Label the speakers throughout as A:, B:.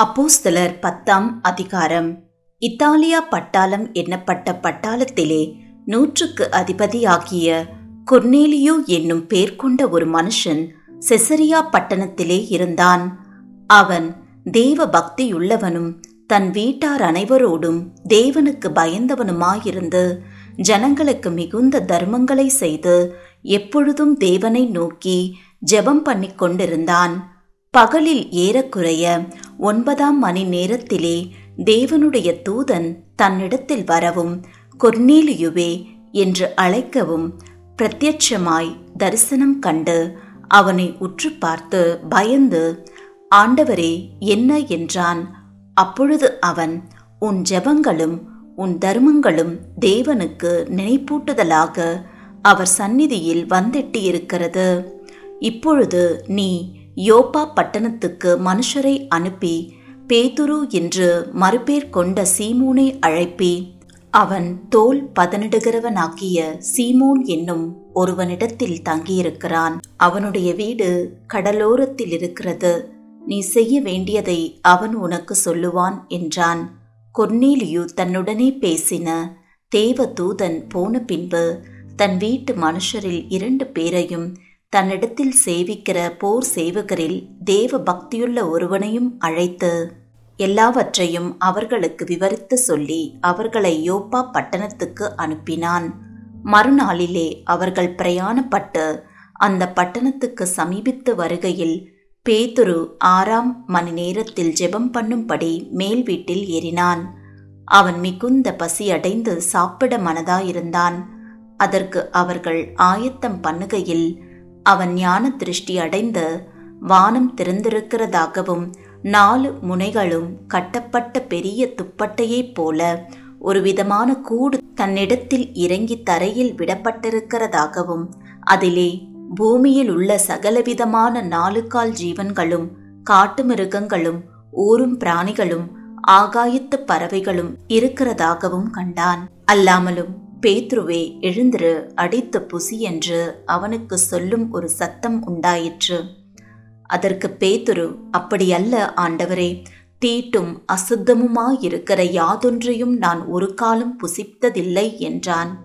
A: அப்போஸ்தலர் பத்தாம் அதிகாரம். இத்தாலியா பட்டாளம் எண்ணப்பட்ட பட்டாளத்திலே நூற்றுக்கு அதிபதியாகிய கொர்னேலியு என்னும் பேர் கொண்ட ஒரு மனுஷன் செசரியா பட்டணத்திலே இருந்தான். அவன் தேவ பக்தியுள்ளவனும் தன் வீட்டார் அனைவரோடும் தேவனுக்கு பயந்தவனுமாயிருந்து ஜனங்களுக்கு மிகுந்த தர்மங்களை செய்து எப்பொழுதும் தேவனை நோக்கி ஜெபம் பண்ணிக் கொண்டிருந்தான் பகலில் ஏறக்குறைய ஒன்பதாம் மணி நேரத்திலே தேவனுடைய தூதன் தன்னிடத்தில் வரவும் கொர்னேலியுவே என்று அழைக்கவும் பிரத்யட்சமாய் தரிசனம் கண்டு அவனை உற்று பார்த்து பயந்து ஆண்டவரே என்ன என்றான்? அப்பொழுது அவன் உன் ஜெபங்களும் உன் தர்மங்களும் தேவனுக்கு நினைப்பூட்டுதலாக அவர் சந்நிதியில் வந்தெட்டியிருக்கிறது இப்பொழுது நீ யோப்பா பட்டணத்துக்கு மனுஷரை அனுப்பி பேதுரு என்று மறுபேர் கொண்ட சீமோனை அழைப்பி அவன் தோல் பதனிடுகிறவனாகிய சீமோன் என்னும் ஒருவனிடத்தில் தங்கியிருக்கிறான். அவனுடைய வீடு கடலோரத்தில் இருக்கிறது நீ செய்ய வேண்டியதை அவன் உனக்கு சொல்லுவான் என்றான். கொர்னேலியு தன்னுடனே பேசின தேவ தூதன் போன பின்பு தன் வீட்டு மனுஷரில் இரண்டு பேரையும் தன்னிடத்தில் சேவிக்கிற போர் சேவகரில் தேவ பக்தியுள்ள ஒருவனையும் அழைத்து எல்லாவற்றையும் அவர்களுக்கு விவரித்து சொல்லி அவர்களை யோப்பா பட்டணத்துக்கு அனுப்பினான். மறுநாளிலே அவர்கள் பிரயாணப்பட்டு அந்த பட்டணத்துக்கு சமீபித்து வருகையில் பேதுரு ஆறாம் மணி நேரத்தில் ஜெபம் பண்ணும்படி மேல் வீட்டில் ஏறினான். அவன் மிகுந்த பசியடைந்து சாப்பிட மனதாயிருந்தான். அதற்கு அவர்கள் ஆயத்தம் பண்ணுகையில் அவன் ஞான திருஷ்டி அடைந்து வானம் திறந்திருக்கிறதாகவும் நாலு முனைகளும் கட்டப்பட்ட பெரிய துப்பட்டையைப் போல ஒரு விதமான கூடு தன்னிடத்தில் இறங்கி தரையில் விடப்பட்டிருக்கிறதாகவும் அதிலே பூமியில் உள்ள சகலவிதமான நாலுகால் ஜீவன்களும் காட்டு மிருகங்களும் ஊரும் பிராணிகளும் ஆகாயத்து பறவைகளும் இருக்கிறதாகவும் கண்டான். அல்லாமலும் பேத்ருவே எழுந்திரு அடித்து புசி என்று அவனுக்கு சொல்லும் ஒரு சத்தம் உண்டாயிற்று. அதற்கு பேதுரு அப்படியல்ல ஆண்டவரே தீட்டும் அசுத்தமுமாயிருக்கிற யாதொன்றையும் நான் ஒரு காலம் புசித்ததில்லை என்றான்.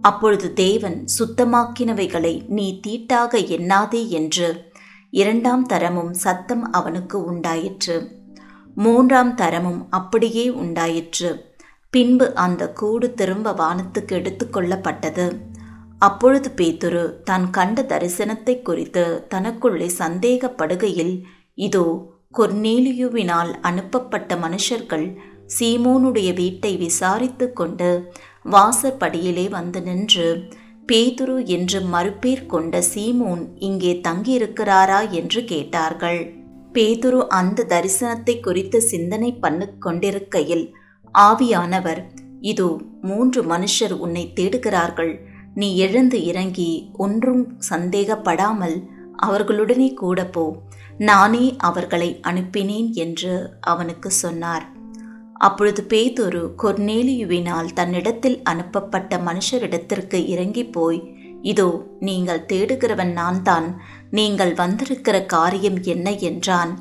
A: அப்பொழுது தேவன் சுத்தமாக்கினவைகளை நீ தீட்டாக எண்ணாதே என்று இரண்டாம் தரமும் சத்தம் அவனுக்கு உண்டாயிற்று. மூன்றாம் தரமும் அப்படியே உண்டாயிற்று. பின்பு அந்த கூடு திரும்ப வானத்துக்கு எடுத்துக்கொள்ளப்பட்டது அப்பொழுது பேதுரு தான் கண்ட தரிசனத்தை குறித்து தனக்குள்ளே சந்தேகப்படுகையில் இதோ கொர்னேலியுவினால் அனுப்பப்பட்ட மனுஷர்கள் சீமோனுடைய வீட்டை விசாரித்து கொண்டு வாசற்படியிலே வந்து நின்று பேதுரு என்று மறுபேர் கொண்ட சீமோன் இங்கே தங்கியிருக்கிறாரா? என்று கேட்டார்கள். பேதுரு அந்த தரிசனத்தை குறித்து சிந்தனை பண்ணு கொண்டிருக்கையில் ஆவியானவர் இதோ மூன்று மனுஷர் உன்னை தேடுகிறார்கள். நீ எழுந்து இறங்கி ஒன்றும் சந்தேகப்படாமல் அவர்களுடனே கூட போ. நானே அவர்களை அனுப்பினேன் என்று அவனுக்கு சொன்னார். அப்பொழுது பேதொரு கொர்னேலியுவினால் தன்னிடத்தில் அனுப்பப்பட்ட மனுஷரிடத்திற்கு இறங்கி போய் இதோ நீங்கள் தேடுகிறவன் நான் தான் நீங்கள் வந்திருக்கிற காரியம் என்ன என்றான்.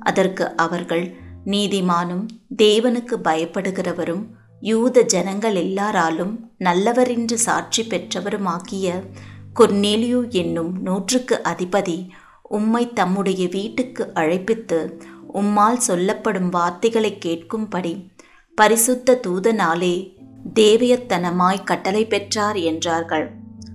A: அதற்கு அவர்கள் நீதிமானும் தேவனுக்கு பயப்படுகிறவரும் யூத ஜனங்கள் எல்லாராலும் நல்லவரென்று சாட்சி பெற்றவருமாகிய கொர்னேலியு என்னும் நூற்றுக்கு அதிபதி உம்மை தம்முடைய வீட்டுக்கு அழைப்பித்து உம்மால் சொல்லப்படும் வார்த்தைகளை கேட்கும்படி பரிசுத்த தூதனாலே தேவியத்தனமாய் கட்டளை பெற்றார் என்றார்கள்.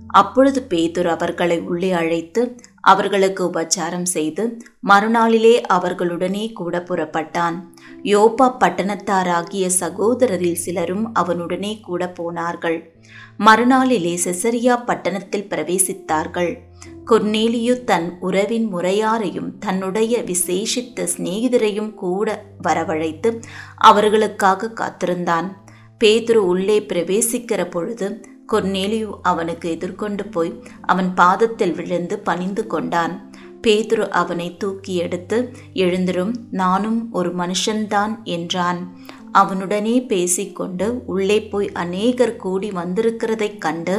A: அப்பொழுது பேதுர் அவர்களை உள்ளே அழைத்து அவர்களுக்கு உபச்சாரம் செய்து மறுநாளிலே அவர்களுடனே கூட புறப்பட்டான். யோப்பா பட்டணத்தாராகிய சகோதரரில் சிலரும் அவனுடனே கூட போனார்கள். மறுநாளிலே செசரியா பட்டணத்தில் பிரவேசித்தார்கள். கொர்னேலியு தன் உறவின் முறையாரையும் தன்னுடைய விசேஷித்த சிநேகிதரையும் கூட வரவழைத்து அவர்களுக்காக காத்திருந்தான். பேதுரு உள்ளே பிரவேசிக்கிற பொழுது கொர்னேலியு அவனுக்கு எதிர்கொண்டு போய் அவன் பாதத்தில் விழுந்து பணிந்து கொண்டான். பேதுரு அவனை தூக்கி எடுத்து எழுந்திரும் நானும் ஒரு மனுஷன்தான் என்றான். அவனுடனே பேசிக்கொண்டு உள்ளே போய் அநேகர் கூடி வந்திருக்கிறதைக் கண்டு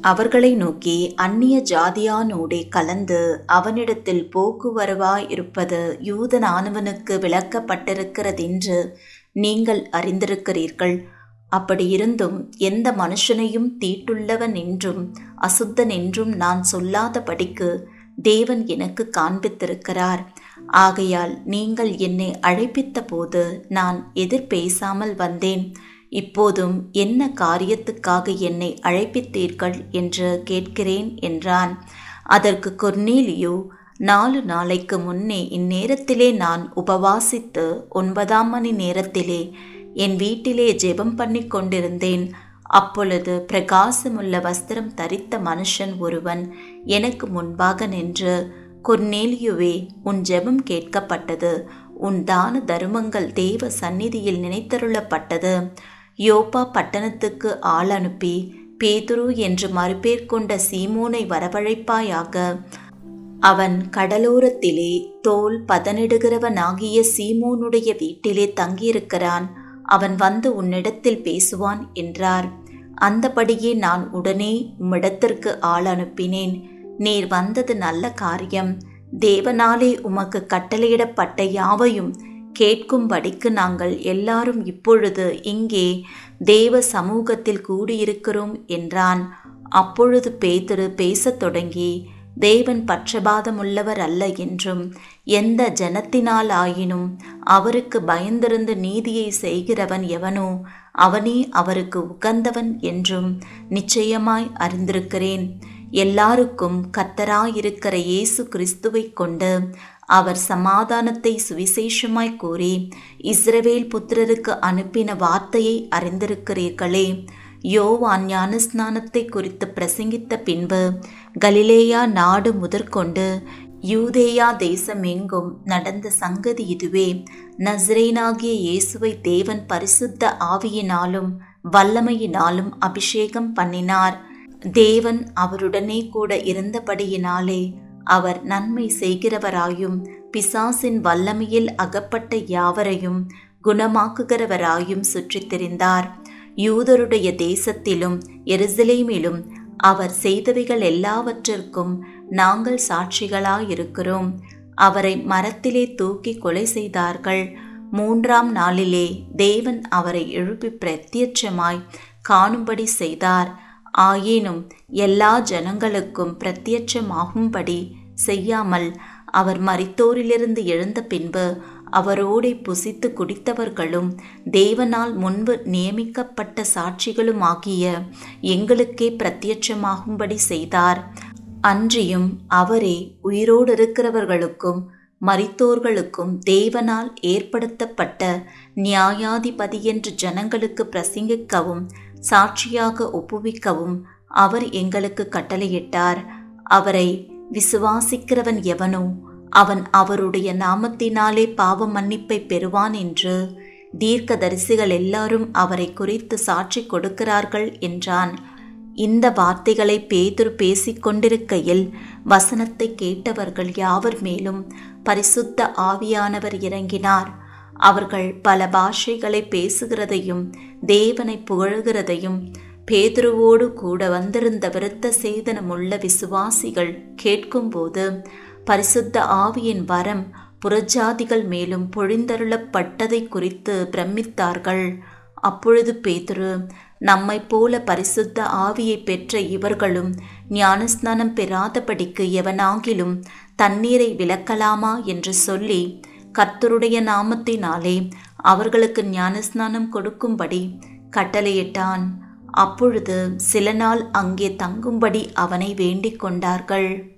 A: அவர்களை நோக்கி அந்நிய ஜாதியானோடே கலந்து அவனிடத்தில் போக்குவரவாய் இருப்பது யூதனானவனுக்கு விளக்கப்பட்டிருக்கிறதென்று நீங்கள் அறிந்திருக்கிறீர்கள். அப்படியிருந்தும் எந்த மனுஷனையும் தீட்டுள்ளவன் என்றும் அசுத்தன் என்றும் நான் சொல்லாதபடிக்கு தேவன் எனக்கு காண்பித்திருக்கிறார். ஆகையால் நீங்கள் என்னை அழைப்பித்த போது நான் எதிர் பேசாமல் வந்தேன். இப்போதும் என்ன காரியத்துக்காக என்னை அழைப்பித்தீர்கள் என்று கேட்கிறேன் என்றான். அதற்கு கொர்னேலியோ நாலு நாளைக்கு முன்னே இந்நேரத்திலே நான் உபவாசித்து ஒன்பதாம் மணி நேரத்திலே என் வீட்டிலே ஜெபம் பண்ணி கொண்டிருந்தேன். அப்பொழுது பிரகாசமுள்ள வஸ்திரம் தரித்த மனுஷன் ஒருவன் எனக்கு முன்பாக நின்று கொர்னேலியுவே உன் ஜெபம் கேட்கப்பட்டது. உன் தான தருமங்கள் தேவ சந்நிதியில் நினைத்தருளப்பட்டது. யோப்பா பட்டணத்துக்கு ஆள் அனுப்பி பேதுரு என்று மறுபேர் கொண்ட சீமோனை வரவழைப்பாயாக. அவன் கடலோரத்திலே தோல் பதனிடுகிறவனாகிய சீமோனுடைய வீட்டிலே தங்கியிருக்கிறான். அவன் வந்து உன்னிடத்தில் பேசுவான் என்றார். அந்தபடியே நான் உடனே உம்மிடத்திற்கு ஆள் அனுப்பினேன். நீர் வந்தது நல்ல காரியம். தேவனாலே உமக்கு கட்டளையிடப்பட்ட யாவையும் கேட்கும்படிக்கு நாங்கள் எல்லாரும் இப்பொழுது இங்கே தேவ சமூகத்தில் கூடியிருக்கிறோம் என்றான். அப்பொழுது பேதுரு பேசத் தொடங்கி தேவன் பட்சபாதமுள்ளவர் அல்ல என்றும் எந்த ஜனத்தினால் ஆயினும் அவருக்கு பயந்திருந்து நீதியை செய்கிறவன் எவனோ அவனே அவருக்கு உகந்தவன் என்றும் நிச்சயமாய் அறிந்திருக்கிறேன். எல்லாருக்கும் கத்தராயிருக்கிற இயேசு கிறிஸ்துவை கொண்டு அவர் சமாதானத்தை சுவிசேஷமாய் கூறி இஸ்ரவேல் புத்திரருக்கு அனுப்பின வார்த்தையை அறிந்திருக்கிறீர்களே. யோவான் ஞானஸ்நானத்தை குறித்து பிரசங்கித்த பின்பு கலிலேயா நாடு முதற்கொண்டு யூதேயா தேசம் எங்கும் நடந்த சங்கதி இதுவே. நஸ்ரேனாகிய இயேசுவை தேவன் பரிசுத்த ஆவியினாலும் வல்லமையினாலும் அபிஷேகம் பண்ணினார். தேவன் அவருடனே கூட இருந்தபடியினாலே அவர் நன்மை செய்கிறவராயும் பிசாசின் வல்லமையில் அகப்பட்ட யாவரையும் குணமாக்குகிறவராயும் சுற்றித் திரிந்தார். யூதருடைய தேசத்திலும் எருசலேமிலும் அவர் செய்தவைகள் எல்லாவற்றிற்கும் நாங்கள் சாட்சிகளாயிருக்கிறோம். அவரை மரத்திலே தூக்கி கொலை செய்தார்கள். மூன்றாம் நாளிலே தேவன் அவரை எழுப்பி பிரத்யட்சமாய் காணும்படி செய்தார். ஆயினும் எல்லா ஜனங்களுக்கும் பிரத்யட்சமாகும்படி செய்யாமல் அவர் மரித்தோரிலிருந்து எழுந்த பின்பு அவரோடே புசித்து குடித்தவர்களும் தேவனால் முன்பு நியமிக்கப்பட்ட சாட்சிகளுமாகிய எங்களுக்கே பிரத்யட்சமாகும்படி செய்தார். அன்றியும் அவரே உயிரோடு இருக்கிறவர்களுக்கும் மறித்தோர்களுக்கும் தேவனால் ஏற்படுத்தப்பட்ட நியாயாதிபதி என்று ஜனங்களுக்கு பிரசங்கிக்கவும் சாட்சியாக ஒப்புவிக்கவும் அவர் எங்களுக்கு கட்டளையிட்டார். அவரை விசுவாசிக்கிறவன் எவனோ அவன் அவருடைய நாமத்தினாலே பாவ மன்னிப்பை பெறுவான் என்று தீர்க்கதரிசிகள் எல்லாரும் அவரை குறித்து சாட்சி கொடுக்கிறார்கள் என்றான். இந்த வார்த்தைகளை பேதுரு பேசிக் கொண்டிருக்கையில் வசனத்தை கேட்டவர்கள் யாவர் மேலும் பரிசுத்த ஆவியானவர் இறங்கினார். அவர்கள் பல பாஷைகளை பேசுகிறதையும் தேவனை புகழ்கிறதையும் பேதுருவோடு கூட வந்திருந்த விருத்த சேதனமுள்ள விசுவாசிகள் கேட்கும்போது பரிசுத்த ஆவியின் வரம் புறஜாதிகள் மேலும் பொழிந்தருளப்பட்டதை குறித்து பிரமித்தார்கள். அப்பொழுது பேதுரு நம்மை போல பரிசுத்த ஆவியை பெற்ற இவர்களும் ஞானஸ்நானம் பெறாதபடிக்கு எவனாகிலும் தண்ணீரை விலக்கலாமா என்று சொல்லி கர்த்தருடைய நாமத்தினாலே அவர்களுக்கு ஞானஸ்நானம் கொடுக்கும்படி கட்டளையிட்டான். அப்பொழுது சில நாள் அங்கே தங்கும்படி அவனை வேண்டிக் கொண்டார்கள்.